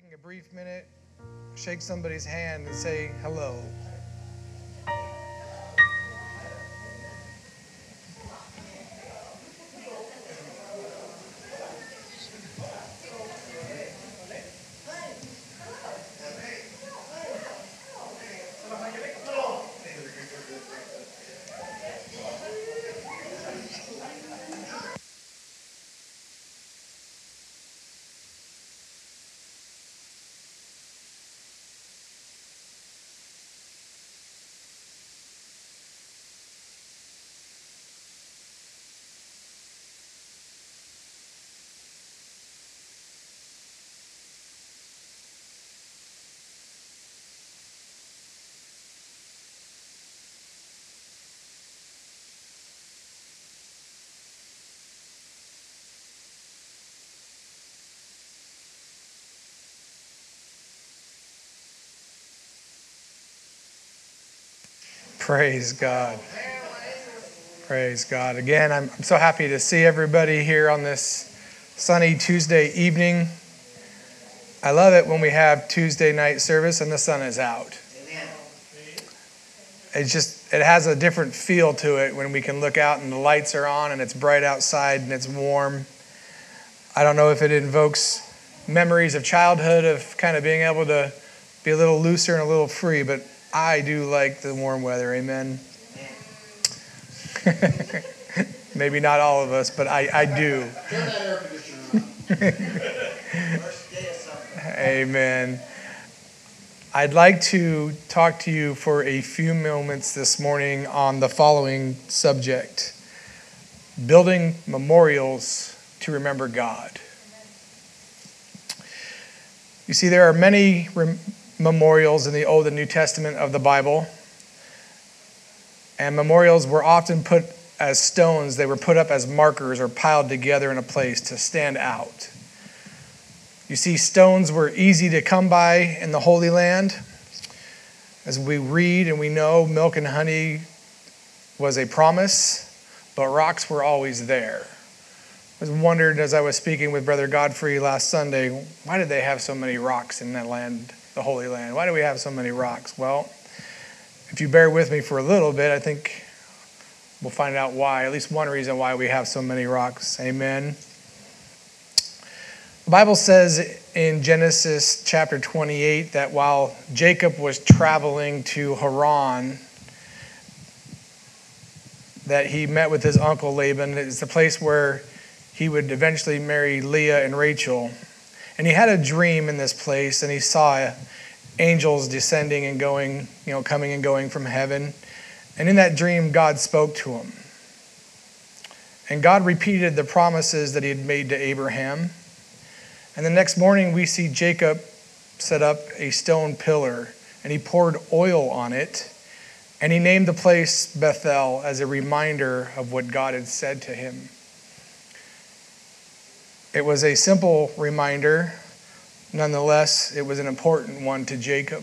taking a brief minute, shake somebody's hand and say hello. Praise God. Praise God. Again, I'm, I'm so happy to see everybody here on this sunny Tuesday evening. I love it when we have Tuesday night service and the sun is out. It's just, it has a different feel to it when we can look out and the lights are on and it's bright outside and it's warm. I don't know if it invokes memories of childhood of kind of being able to be a little looser and a little free, but I do like the warm weather. Amen. Maybe not all of us, but I, I do. Amen. I'd like to talk to you for a few moments this morning on the following subject building memorials to remember God. You see, there are many rem- memorials in the Old and New Testament of the Bible. And memorials were often put as stones, they were put up as markers or piled together in a place to stand out. You see, stones were easy to come by in the Holy Land. As we read and we know, milk and honey was a promise, but rocks were always there. I was wondered as I was speaking with Brother Godfrey last Sunday, why did they have so many rocks in that land? The Holy Land? Why do we have so many rocks? Well, if you bear with me for a little bit, I think we'll find out why, at least one reason why we have so many rocks. Amen. The Bible says in Genesis chapter 28 that while Jacob was traveling to Haran, that he met with his uncle Laban. It's the place where he would eventually marry Leah and Rachel. And he had a dream in this place, and he saw angels descending and going, you know, coming and going from heaven. And in that dream, God spoke to him. And God repeated the promises that he had made to Abraham. And the next morning, we see Jacob set up a stone pillar, and he poured oil on it. And he named the place Bethel as a reminder of what God had said to him. It was a simple reminder. Nonetheless, it was an important one to Jacob.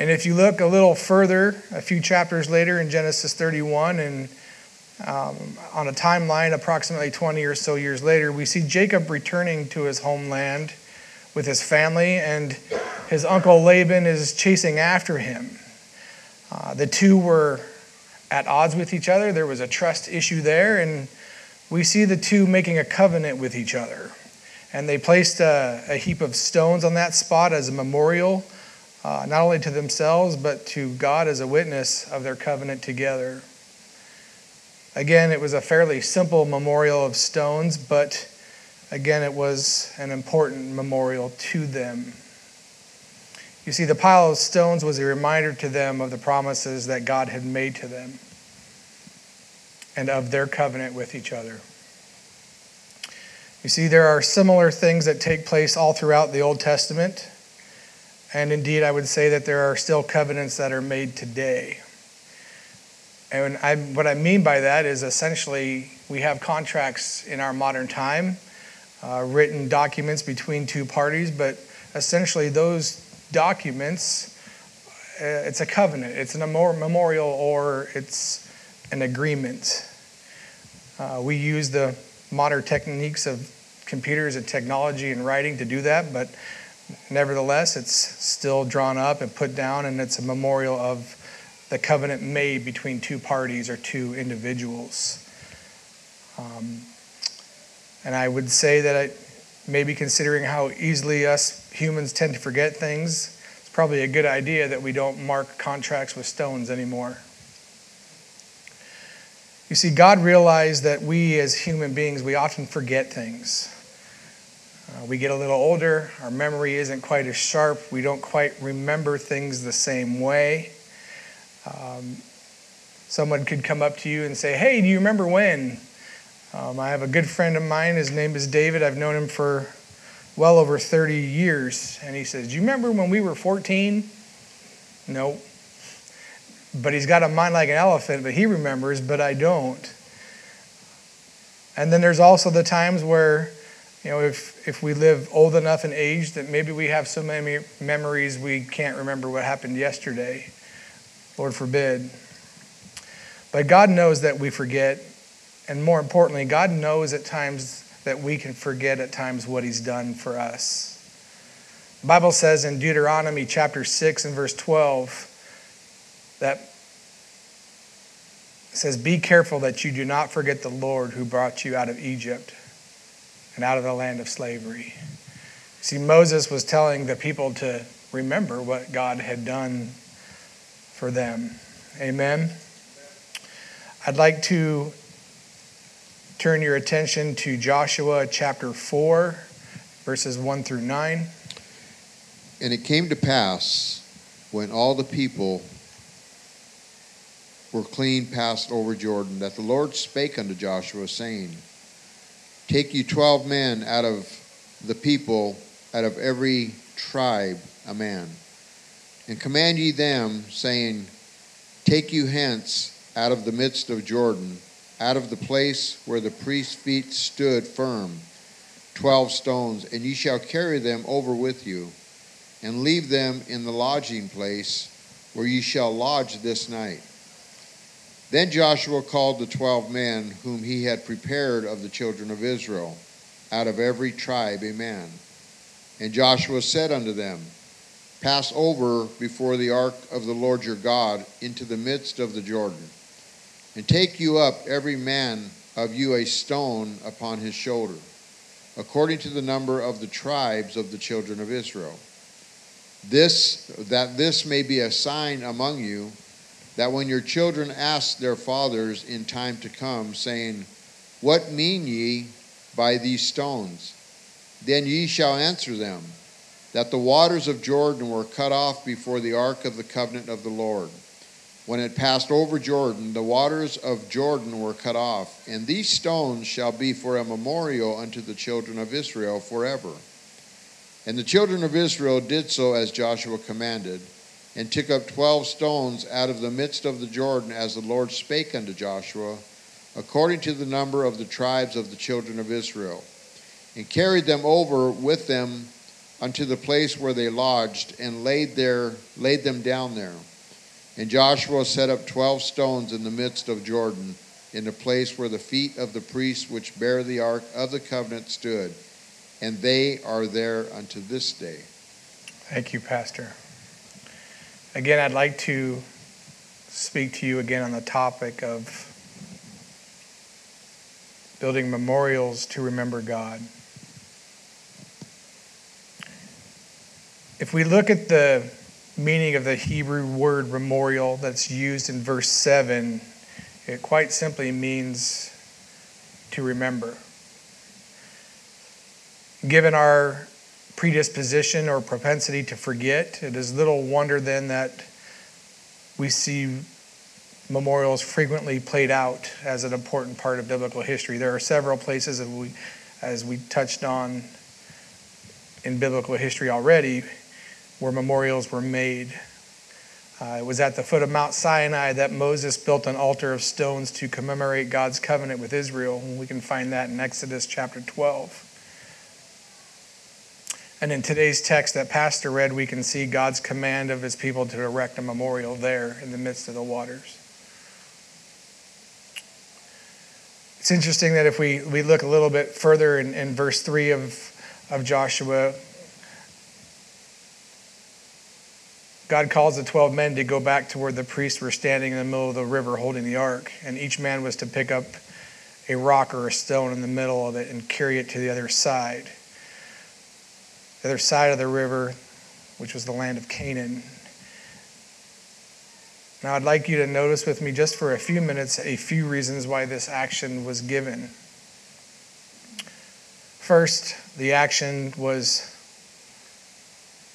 And if you look a little further, a few chapters later in Genesis 31, and um, on a timeline approximately 20 or so years later, we see Jacob returning to his homeland with his family, and his uncle Laban is chasing after him. Uh, the two were at odds with each other. There was a trust issue there, and we see the two making a covenant with each other. And they placed a, a heap of stones on that spot as a memorial, uh, not only to themselves, but to God as a witness of their covenant together. Again, it was a fairly simple memorial of stones, but again, it was an important memorial to them. You see, the pile of stones was a reminder to them of the promises that God had made to them and of their covenant with each other. You see, there are similar things that take place all throughout the Old Testament. And indeed, I would say that there are still covenants that are made today. And I, what I mean by that is essentially we have contracts in our modern time, uh, written documents between two parties, but essentially those documents, uh, it's a covenant, it's a memorial, or it's an agreement. Uh, we use the modern techniques of computers and technology and writing to do that, but nevertheless, it's still drawn up and put down, and it's a memorial of the covenant made between two parties or two individuals. Um, and I would say that I, maybe considering how easily us humans tend to forget things, it's probably a good idea that we don't mark contracts with stones anymore. You see, God realized that we as human beings, we often forget things. Uh, we get a little older, our memory isn't quite as sharp, we don't quite remember things the same way. Um, someone could come up to you and say, Hey, do you remember when? Um, I have a good friend of mine, his name is David. I've known him for well over 30 years. And he says, Do you remember when we were 14? No. But he's got a mind like an elephant, but he remembers, but I don't. And then there's also the times where, you know, if, if we live old enough in age that maybe we have so many memories we can't remember what happened yesterday. Lord forbid. But God knows that we forget. And more importantly, God knows at times that we can forget at times what He's done for us. The Bible says in Deuteronomy chapter 6 and verse 12 that says, Be careful that you do not forget the Lord who brought you out of Egypt and out of the land of slavery. See, Moses was telling the people to remember what God had done for them. Amen. I'd like to turn your attention to Joshua chapter 4, verses 1 through 9. And it came to pass when all the people were clean passed over Jordan that the Lord spake unto Joshua, saying, Take you twelve men out of the people, out of every tribe a man, and command ye them, saying, Take you hence out of the midst of Jordan out of the place where the priest's feet stood firm, twelve stones, and ye shall carry them over with you, and leave them in the lodging place where ye shall lodge this night. Then Joshua called the twelve men whom he had prepared of the children of Israel, out of every tribe a man. And Joshua said unto them, Pass over before the ark of the Lord your God into the midst of the Jordan and take you up every man of you a stone upon his shoulder, according to the number of the tribes of the children of Israel. This that this may be a sign among you, that when your children ask their fathers in time to come, saying, What mean ye by these stones? Then ye shall answer them, that the waters of Jordan were cut off before the ark of the covenant of the Lord when it passed over Jordan, the waters of Jordan were cut off, and these stones shall be for a memorial unto the children of Israel forever. And the children of Israel did so as Joshua commanded, and took up twelve stones out of the midst of the Jordan, as the Lord spake unto Joshua, according to the number of the tribes of the children of Israel, and carried them over with them unto the place where they lodged, and laid there laid them down there. And Joshua set up twelve stones in the midst of Jordan, in the place where the feet of the priests which bear the ark of the covenant stood, and they are there unto this day. Thank you, Pastor. Again, I'd like to speak to you again on the topic of building memorials to remember God. If we look at the meaning of the Hebrew word memorial that's used in verse 7, it quite simply means to remember. Given our predisposition or propensity to forget, it is little wonder then that we see memorials frequently played out as an important part of biblical history. There are several places that we, as we touched on in biblical history already, where memorials were made. Uh, it was at the foot of Mount Sinai that Moses built an altar of stones to commemorate God's covenant with Israel. We can find that in Exodus chapter 12. And in today's text that Pastor read, we can see God's command of his people to erect a memorial there in the midst of the waters. It's interesting that if we, we look a little bit further in, in verse 3 of, of Joshua, God calls the 12 men to go back to where the priests were standing in the middle of the river holding the ark, and each man was to pick up a rock or a stone in the middle of it and carry it to the other side. The other side of the river, which was the land of Canaan. Now, I'd like you to notice with me just for a few minutes a few reasons why this action was given. First, the action was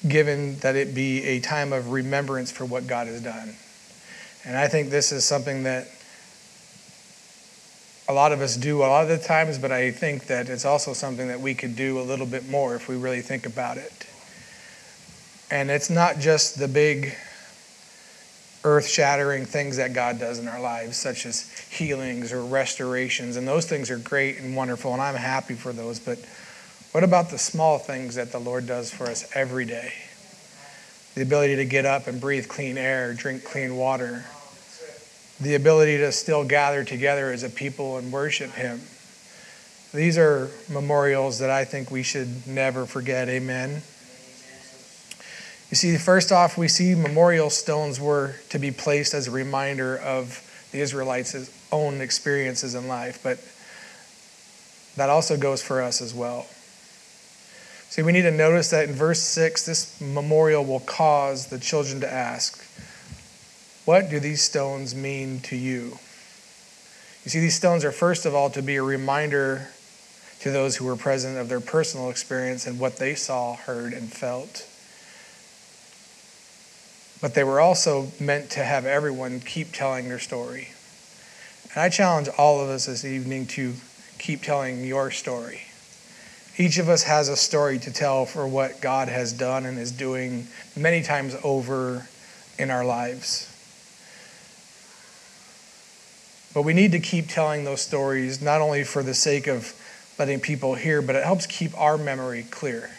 given that it be a time of remembrance for what God has done. And I think this is something that a lot of us do a lot of the times, but I think that it's also something that we could do a little bit more if we really think about it. And it's not just the big earth shattering things that God does in our lives, such as healings or restorations. And those things are great and wonderful, and I'm happy for those. But what about the small things that the Lord does for us every day? The ability to get up and breathe clean air, drink clean water, the ability to still gather together as a people and worship Him. These are memorials that I think we should never forget. Amen. You see, first off, we see memorial stones were to be placed as a reminder of the Israelites' own experiences in life, but that also goes for us as well. See, we need to notice that in verse 6, this memorial will cause the children to ask, What do these stones mean to you? You see, these stones are first of all to be a reminder to those who were present of their personal experience and what they saw, heard, and felt. But they were also meant to have everyone keep telling their story. And I challenge all of us this evening to keep telling your story. Each of us has a story to tell for what God has done and is doing many times over in our lives. But we need to keep telling those stories, not only for the sake of letting people hear, but it helps keep our memory clear.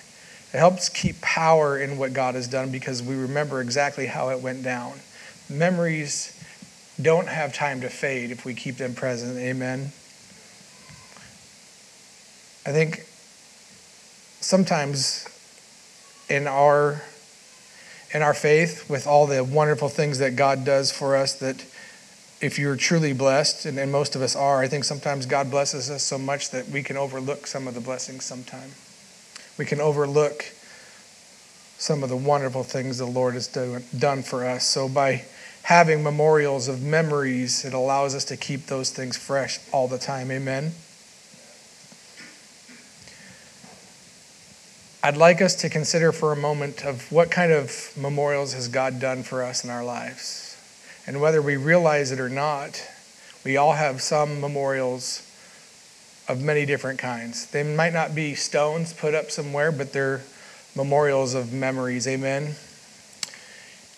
It helps keep power in what God has done because we remember exactly how it went down. Memories don't have time to fade if we keep them present. Amen. I think sometimes in our in our faith with all the wonderful things that God does for us that if you're truly blessed and, and most of us are I think sometimes God blesses us so much that we can overlook some of the blessings sometime. We can overlook some of the wonderful things the Lord has do, done for us. So by having memorials of memories it allows us to keep those things fresh all the time. Amen? I'd like us to consider for a moment of what kind of memorials has God done for us in our lives. And whether we realize it or not, we all have some memorials of many different kinds. They might not be stones put up somewhere, but they're memorials of memories. Amen.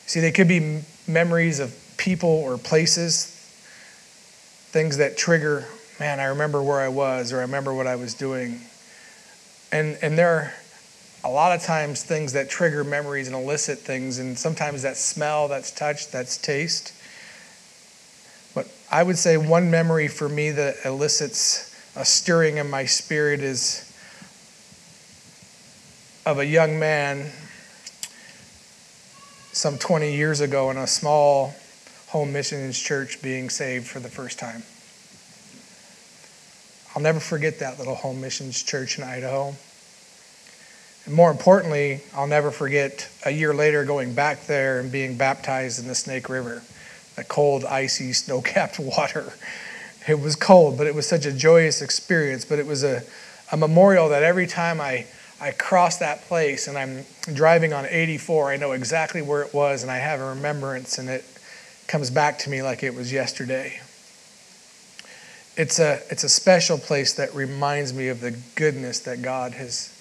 See, they could be memories of people or places, things that trigger, man, I remember where I was or I remember what I was doing. And and there are a lot of times things that trigger memories and elicit things, and sometimes that's smell, that's touch, that's taste. I would say one memory for me that elicits a stirring in my spirit is of a young man some 20 years ago in a small home missions church being saved for the first time. I'll never forget that little home missions church in Idaho. And more importantly, I'll never forget a year later going back there and being baptized in the Snake River, the cold, icy, snow capped water. It was cold, but it was such a joyous experience. But it was a, a memorial that every time I, I cross that place and I'm driving on 84, I know exactly where it was and I have a remembrance and it comes back to me like it was yesterday. It's a, it's a special place that reminds me of the goodness that God has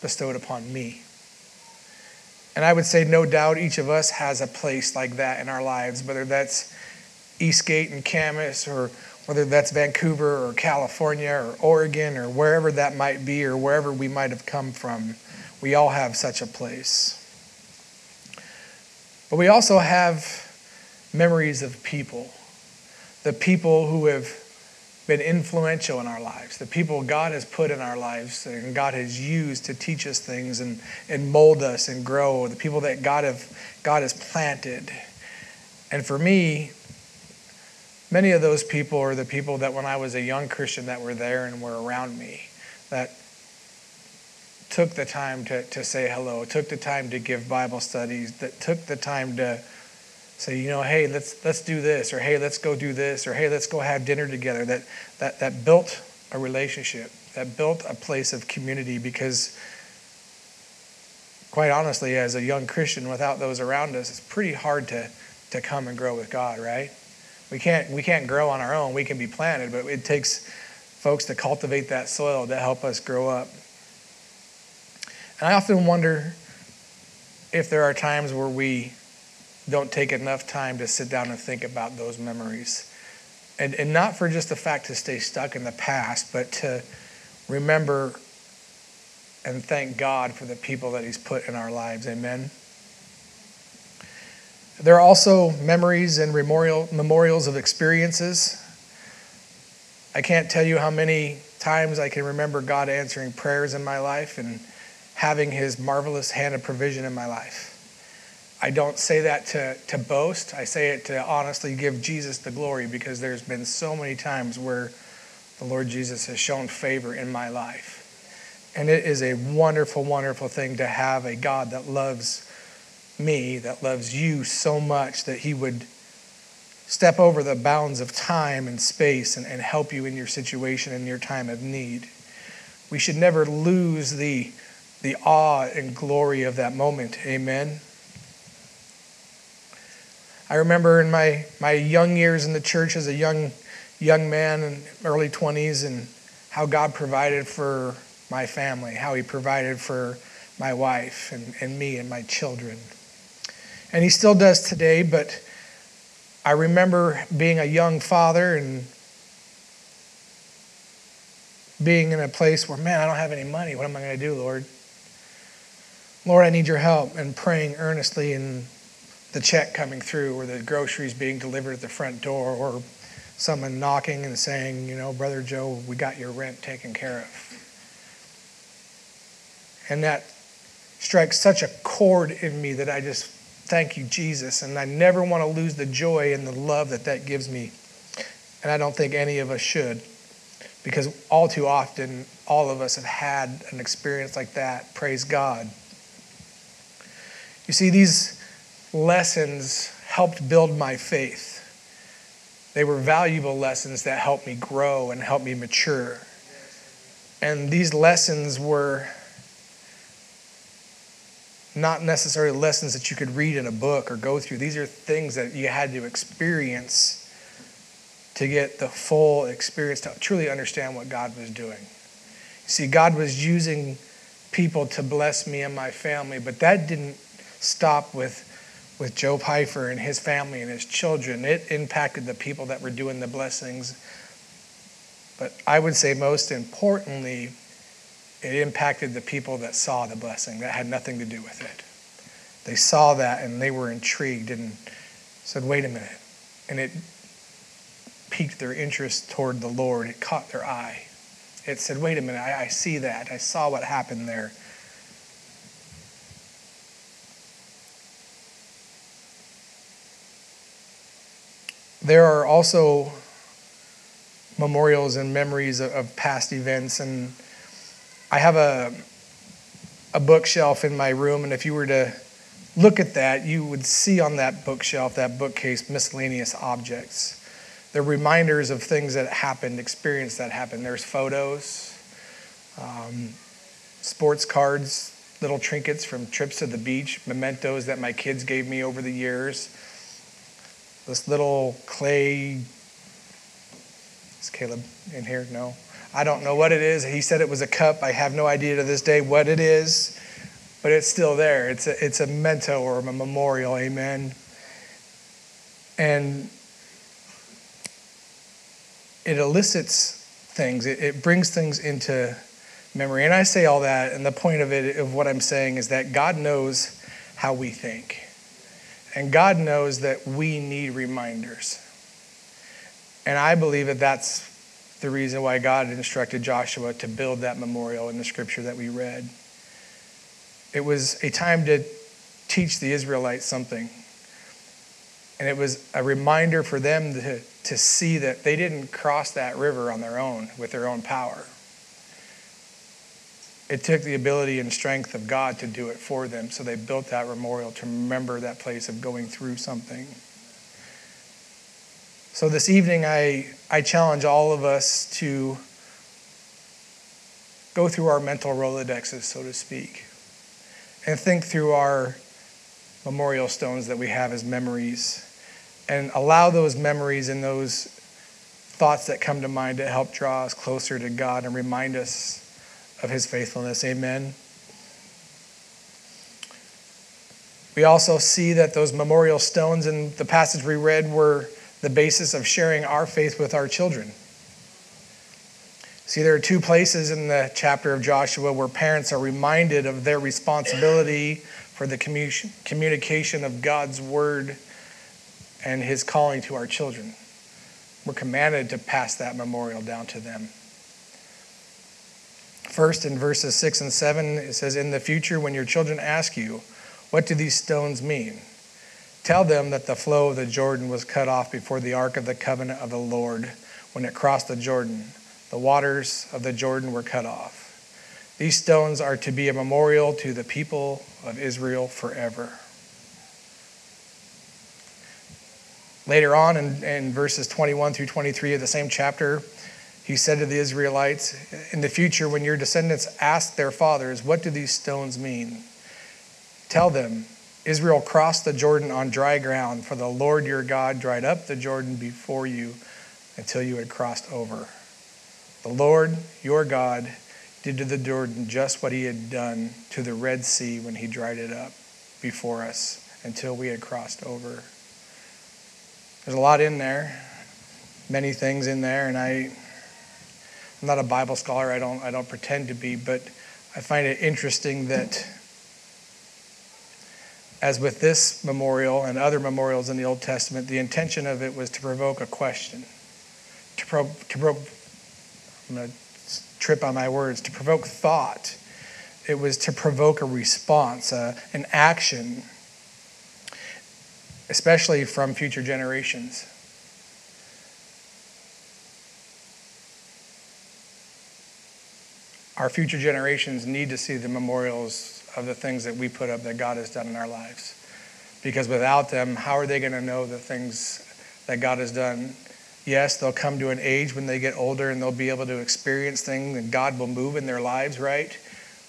bestowed upon me. And I would say, no doubt, each of us has a place like that in our lives, whether that's Eastgate and Camas, or whether that's Vancouver or California or Oregon or wherever that might be or wherever we might have come from. We all have such a place. But we also have memories of people, the people who have been influential in our lives, the people God has put in our lives and God has used to teach us things and, and mold us and grow, the people that God, have, God has planted. And for me, many of those people are the people that when I was a young Christian that were there and were around me, that took the time to, to say hello, took the time to give Bible studies, that took the time to say, you know, hey, let's let's do this, or hey, let's go do this, or hey, let's go have dinner together. That that that built a relationship, that built a place of community because quite honestly, as a young Christian, without those around us, it's pretty hard to to come and grow with God, right? We can't we can't grow on our own. We can be planted, but it takes folks to cultivate that soil to help us grow up. And I often wonder if there are times where we don't take enough time to sit down and think about those memories. And, and not for just the fact to stay stuck in the past, but to remember and thank God for the people that He's put in our lives. Amen. There are also memories and memorial, memorials of experiences. I can't tell you how many times I can remember God answering prayers in my life and having his marvelous hand of provision in my life. I don't say that to, to boast. I say it to honestly give Jesus the glory because there's been so many times where the Lord Jesus has shown favor in my life. And it is a wonderful, wonderful thing to have a God that loves me, that loves you so much that he would step over the bounds of time and space and, and help you in your situation in your time of need. We should never lose the the awe and glory of that moment. Amen. I remember in my, my young years in the church as a young young man in early 20s and how God provided for my family, how he provided for my wife and, and me and my children. And he still does today, but I remember being a young father and being in a place where, man, I don't have any money. What am I going to do, Lord? Lord, I need your help, and praying earnestly and the check coming through or the groceries being delivered at the front door or someone knocking and saying, you know, Brother Joe, we got your rent taken care of. And that strikes such a chord in me that I just thank you, Jesus. And I never want to lose the joy and the love that that gives me. And I don't think any of us should. Because all too often, all of us have had an experience like that. Praise God. You see, these lessons helped build my faith. They were valuable lessons that helped me grow and help me mature. And these lessons were not necessarily lessons that you could read in a book or go through. These are things that you had to experience to get the full experience, to truly understand what God was doing. See, God was using people to bless me and my family, but that didn't stop with, with Joe Pipher and his family and his children. It impacted the people that were doing the blessings. But I would say, most importantly, it impacted the people that saw the blessing, that had nothing to do with it. They saw that and they were intrigued and said, wait a minute. And it piqued their interest toward the Lord, it caught their eye. It said, wait a minute, I, I see that. I saw what happened there. There are also memorials and memories of, of past events, and I have a a bookshelf in my room, and if you were to look at that, you would see on that bookshelf, that bookcase, miscellaneous objects. They're reminders of things that happened, experience that happened. There's photos, um, sports cards, little trinkets from trips to the beach, mementos that my kids gave me over the years this little clay. Is Caleb in here? No. I don't know what it is. He said it was a cup. I have no idea to this day what it is, but it's still there. It's a, it's a memento or a memorial. Amen. And it elicits things, it, it brings things into memory. And I say all that, and the point of it, of what I'm saying, is that God knows how we think. And God knows that we need reminders. And I believe that that's the reason why God instructed Joshua to build that memorial in the scripture that we read. It was a time to teach the Israelites something. And it was a reminder for them to, to see that they didn't cross that river on their own with their own power. It took the ability and strength of God to do it for them. So they built that memorial to remember that place of going through something. So this evening, I, I challenge all of us to go through our mental Rolodexes, so to speak, and think through our memorial stones that we have as memories and allow those memories and those thoughts that come to mind to help draw us closer to God and remind us of his faithfulness. Amen. We also see that those memorial stones in the passage we read were the basis of sharing our faith with our children. See, there are two places in the chapter of Joshua where parents are reminded of their responsibility for the communication of God's word and his calling to our children. We're commanded to pass that memorial down to them. First, in verses 6 and 7, it says, In the future, when your children ask you, What do these stones mean? Tell them that the flow of the Jordan was cut off before the ark of the covenant of the Lord when it crossed the Jordan. The waters of the Jordan were cut off. These stones are to be a memorial to the people of Israel forever. Later on in, in verses 21 through 23 of the same chapter, he said to the Israelites, In the future, when your descendants ask their fathers, What do these stones mean? Tell them, Israel crossed the Jordan on dry ground, for the Lord your God dried up the Jordan before you until you had crossed over. The Lord your God did to the Jordan just what he had done to the Red Sea when he dried it up before us until we had crossed over. There's a lot in there, many things in there, and I, I'm not a Bible scholar. I don't, I don't pretend to be, but I find it interesting that, as with this memorial and other memorials in the Old Testament, the intention of it was to provoke a question, to, pro, to pro, I'm to trip on my words, to provoke thought. It was to provoke a response, uh, an action especially from future generations. Our future generations need to see the memorials of the things that we put up that God has done in our lives. Because without them, how are they going to know the things that God has done? Yes, they'll come to an age when they get older and they'll be able to experience things and God will move in their lives, right?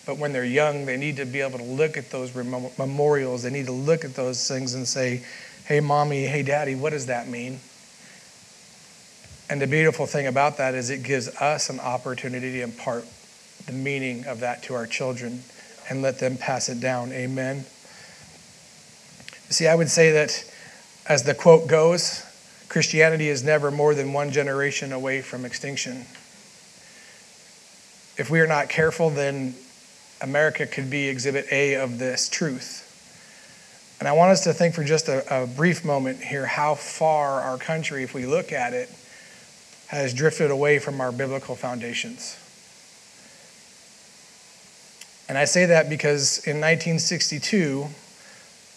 But when they're young, they need to be able to look at those memorials. They need to look at those things and say, hey, mommy, hey, daddy, what does that mean? And the beautiful thing about that is it gives us an opportunity to impart the meaning of that to our children and let them pass it down. Amen. See, I would say that as the quote goes, Christianity is never more than one generation away from extinction. If we are not careful, then America could be exhibit A of this truth. And I want us to think for just a, a, brief moment here how far our country, if we look at it, has drifted away from our biblical foundations. And I say that because in 1962,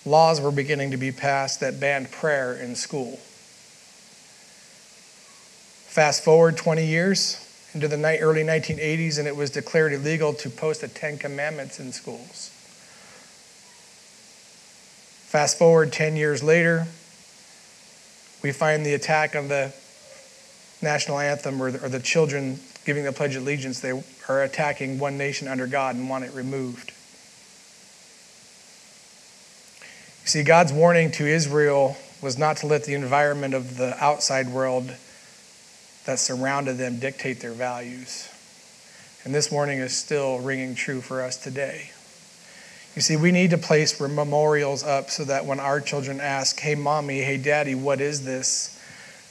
laws were beginning to be passed that banned prayer in school. Fast forward 20 years into the early 1980s, and it was declared illegal to post the Ten Commandments in schools. Fast forward 10 years later, we find the attack on the national anthem or the, or the children giving the Pledge of Allegiance. They are attacking one nation under God and want it removed. You see, God's warning to Israel was not to let the environment of the outside world that surrounded them dictate their values. And this warning is still ringing true for us today. You see, we need to place memorials up so that when our children ask, hey, mommy, hey, daddy, what is this?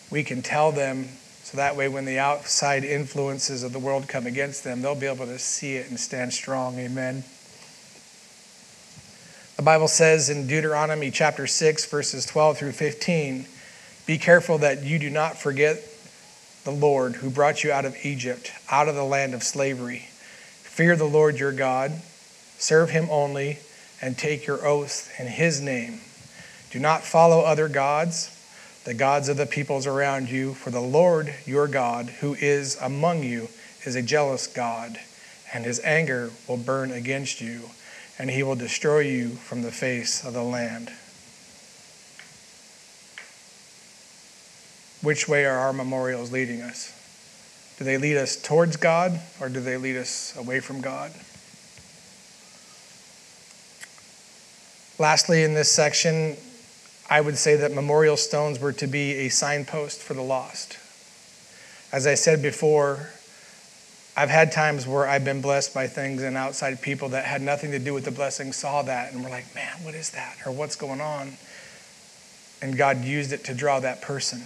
We can tell them so that way when the outside influences of the world come against them, they'll be able to see it and stand strong. Amen. The Bible says in Deuteronomy chapter 6, verses 12 through 15 Be careful that you do not forget the Lord who brought you out of Egypt, out of the land of slavery. Fear the Lord your God, serve him only, and take your oath in his name. Do not follow other gods, the gods of the peoples around you, for the Lord your God, who is among you, is a jealous God, and his anger will burn against you, and he will destroy you from the face of the land. Which way are our memorials leading us? Do they lead us towards God or do they lead us away from God? Lastly, in this section, I would say that memorial stones were to be a signpost for the lost. As I said before, I've had times where I've been blessed by things and outside people that had nothing to do with the blessing saw that and were like, man, what is that? Or what's going on? And God used it to draw that person.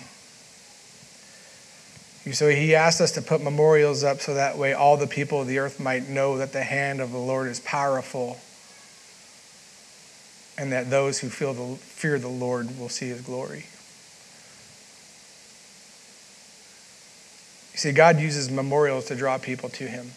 So he asked us to put memorials up so that way all the people of the earth might know that the hand of the Lord is powerful and that those who feel the, fear the Lord will see his glory. You see, God uses memorials to draw people to him.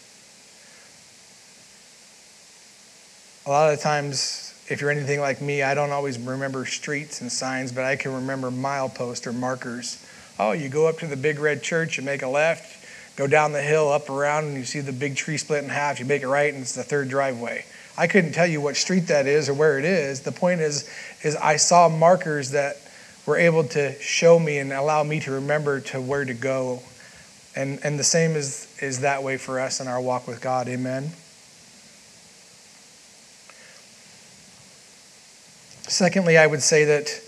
A lot of times, if you're anything like me, I don't always remember streets and signs, but I can remember mileposts or markers Oh, you go up to the big red church, you make a left, go down the hill, up around, and you see the big tree split in half. You make it right, and it's the third driveway. I couldn't tell you what street that is or where it is. The point is, is I saw markers that were able to show me and allow me to remember to where to go. And, and the same is, is that way for us in our walk with God. Amen. Secondly, I would say that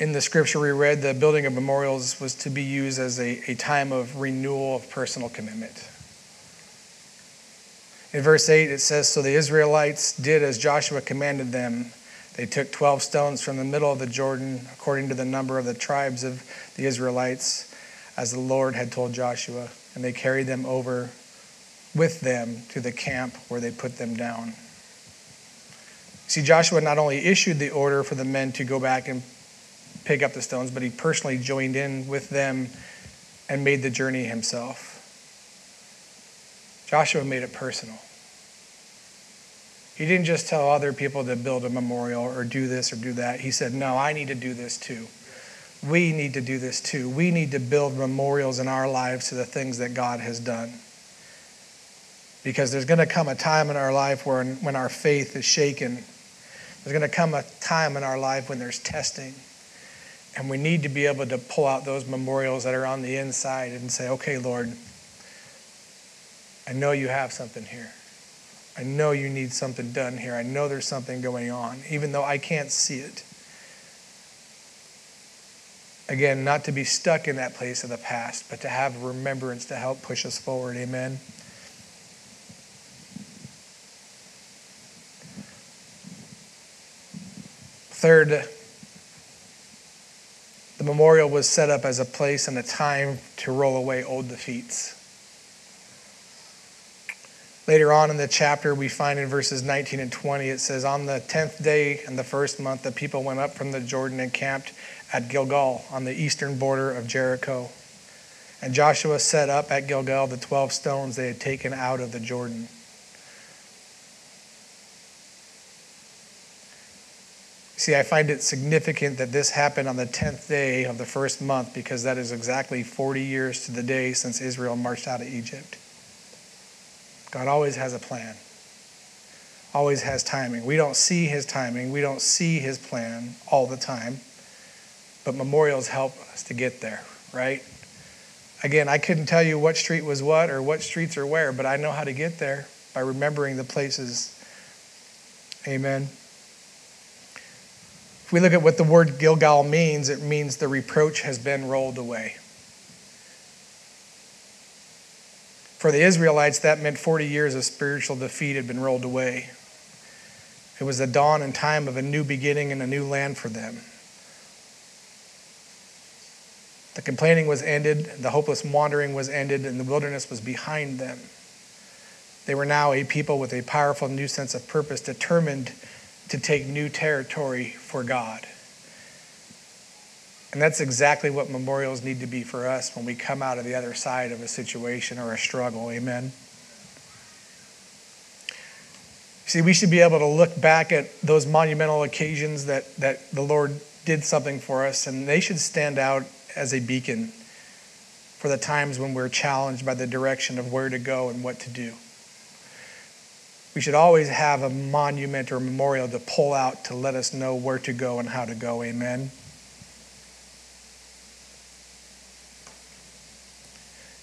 in the scripture we read, the building of memorials was to be used as a, a time of renewal of personal commitment. In verse 8, it says So the Israelites did as Joshua commanded them. They took 12 stones from the middle of the Jordan, according to the number of the tribes of the Israelites, as the Lord had told Joshua, and they carried them over with them to the camp where they put them down. See, Joshua not only issued the order for the men to go back and pick up the stones, but he personally joined in with them and made the journey himself. Joshua made it personal. He didn't just tell other people to build a memorial or do this or do that. He said, No, I need to do this too. We need to do this too. We need to build memorials in our lives to the things that God has done. Because there's going to come a time in our life where, when our faith is shaken. There's going to come a time in our life when there's testing. And we need to be able to pull out those memorials that are on the inside and say, okay, Lord, I know you have something here. I know you need something done here. I know there's something going on, even though I can't see it. Again, not to be stuck in that place of the past, but to have remembrance to help push us forward. Amen. Third, the memorial was set up as a place and a time to roll away old defeats. Later on in the chapter, we find in verses 19 and 20, it says, On the 10th day in the first month, the people went up from the Jordan and camped at Gilgal on the eastern border of Jericho. And Joshua set up at Gilgal the 12 stones they had taken out of the Jordan. See, I find it significant that this happened on the 10th day of the first month because that is exactly 40 years to the day since Israel marched out of Egypt. God always has a plan, always has timing. We don't see his timing, we don't see his plan all the time, but memorials help us to get there, right? Again, I couldn't tell you what street was what or what streets are where, but I know how to get there by remembering the places. Amen. If we look at what the word Gilgal means, it means the reproach has been rolled away. For the Israelites, that meant 40 years of spiritual defeat had been rolled away. It was the dawn and time of a new beginning and a new land for them. The complaining was ended, the hopeless wandering was ended, and the wilderness was behind them. They were now a people with a powerful new sense of purpose, determined to take new territory for God. And that's exactly what memorials need to be for us when we come out of the other side of a situation or a struggle. Amen. See, we should be able to look back at those monumental occasions that, that the Lord did something for us, and they should stand out as a beacon for the times when we're challenged by the direction of where to go and what to do. We should always have a monument or memorial to pull out to let us know where to go and how to go. Amen.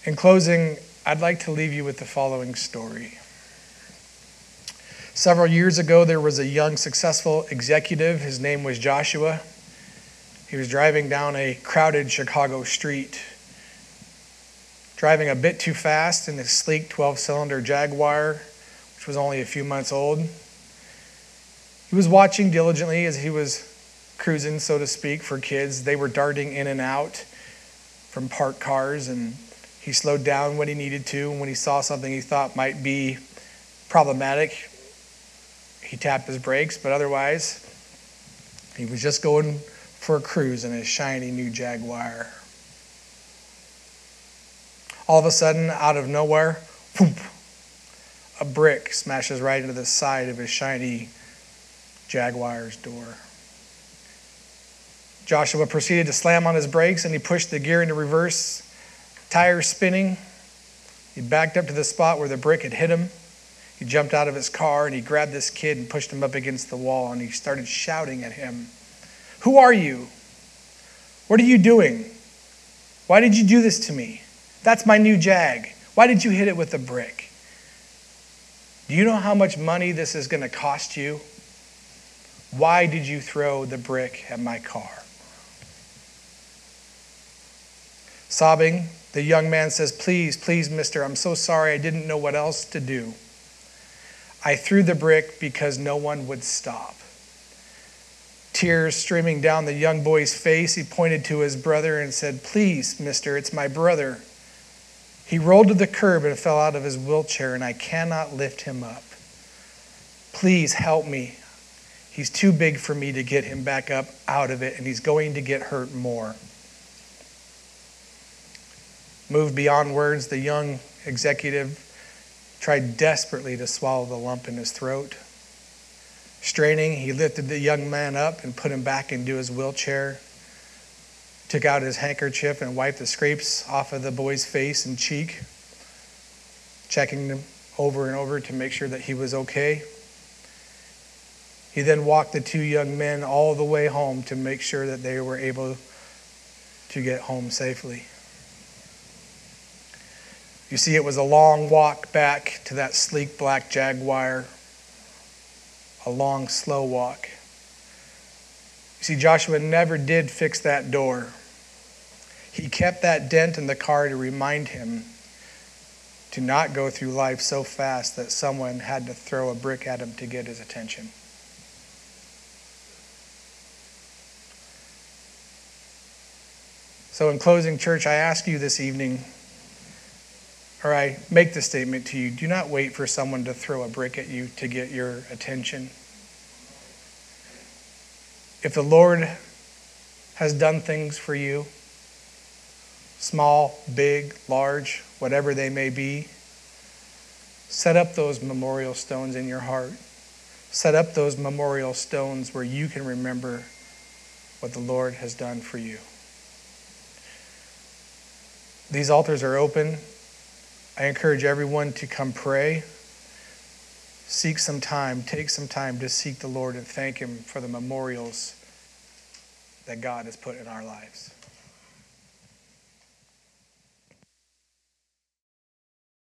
In closing, I'd like to leave you with the following story. Several years ago, there was a young, successful executive. His name was Joshua. He was driving down a crowded Chicago street, driving a bit too fast in his sleek 12 cylinder Jaguar, which was only a few months old. He was watching diligently as he was cruising, so to speak, for kids. They were darting in and out from parked cars, and he slowed down when he needed to. And when he saw something he thought might be problematic, he tapped his brakes, but otherwise, he was just going for a cruise in his shiny new Jaguar. All of a sudden, out of nowhere, whoop, a brick smashes right into the side of his shiny Jaguar's door. Joshua proceeded to slam on his brakes and he pushed the gear into reverse, tires spinning. He backed up to the spot where the brick had hit him. He jumped out of his car and he grabbed this kid and pushed him up against the wall and he started shouting at him, Who are you? What are you doing? Why did you do this to me? That's my new Jag. Why did you hit it with a brick? Do you know how much money this is going to cost you? Why did you throw the brick at my car? Sobbing, the young man says, Please, please, mister, I'm so sorry. I didn't know what else to do. I threw the brick because no one would stop. Tears streaming down the young boy's face, he pointed to his brother and said, Please, mister, it's my brother. He rolled to the curb and fell out of his wheelchair, and I cannot lift him up. Please help me. He's too big for me to get him back up out of it, and he's going to get hurt more. Moved beyond words, the young executive tried desperately to swallow the lump in his throat. Straining, he lifted the young man up and put him back into his wheelchair, took out his handkerchief and wiped the scrapes off of the boy's face and cheek, checking him over and over to make sure that he was okay. He then walked the two young men all the way home to make sure that they were able to get home safely. You see, it was a long walk back to that sleek black Jaguar, a long, slow walk. You see, Joshua never did fix that door. He kept that dent in the car to remind him to not go through life so fast that someone had to throw a brick at him to get his attention. So, in closing, church, I ask you this evening or I make the statement to you do not wait for someone to throw a brick at you to get your attention. If the Lord has done things for you, small, big, large, whatever they may be, set up those memorial stones in your heart. Set up those memorial stones where you can remember what the Lord has done for you. These altars are open. I encourage everyone to come pray. Seek some time, take some time to seek the Lord and thank Him for the memorials that God has put in our lives.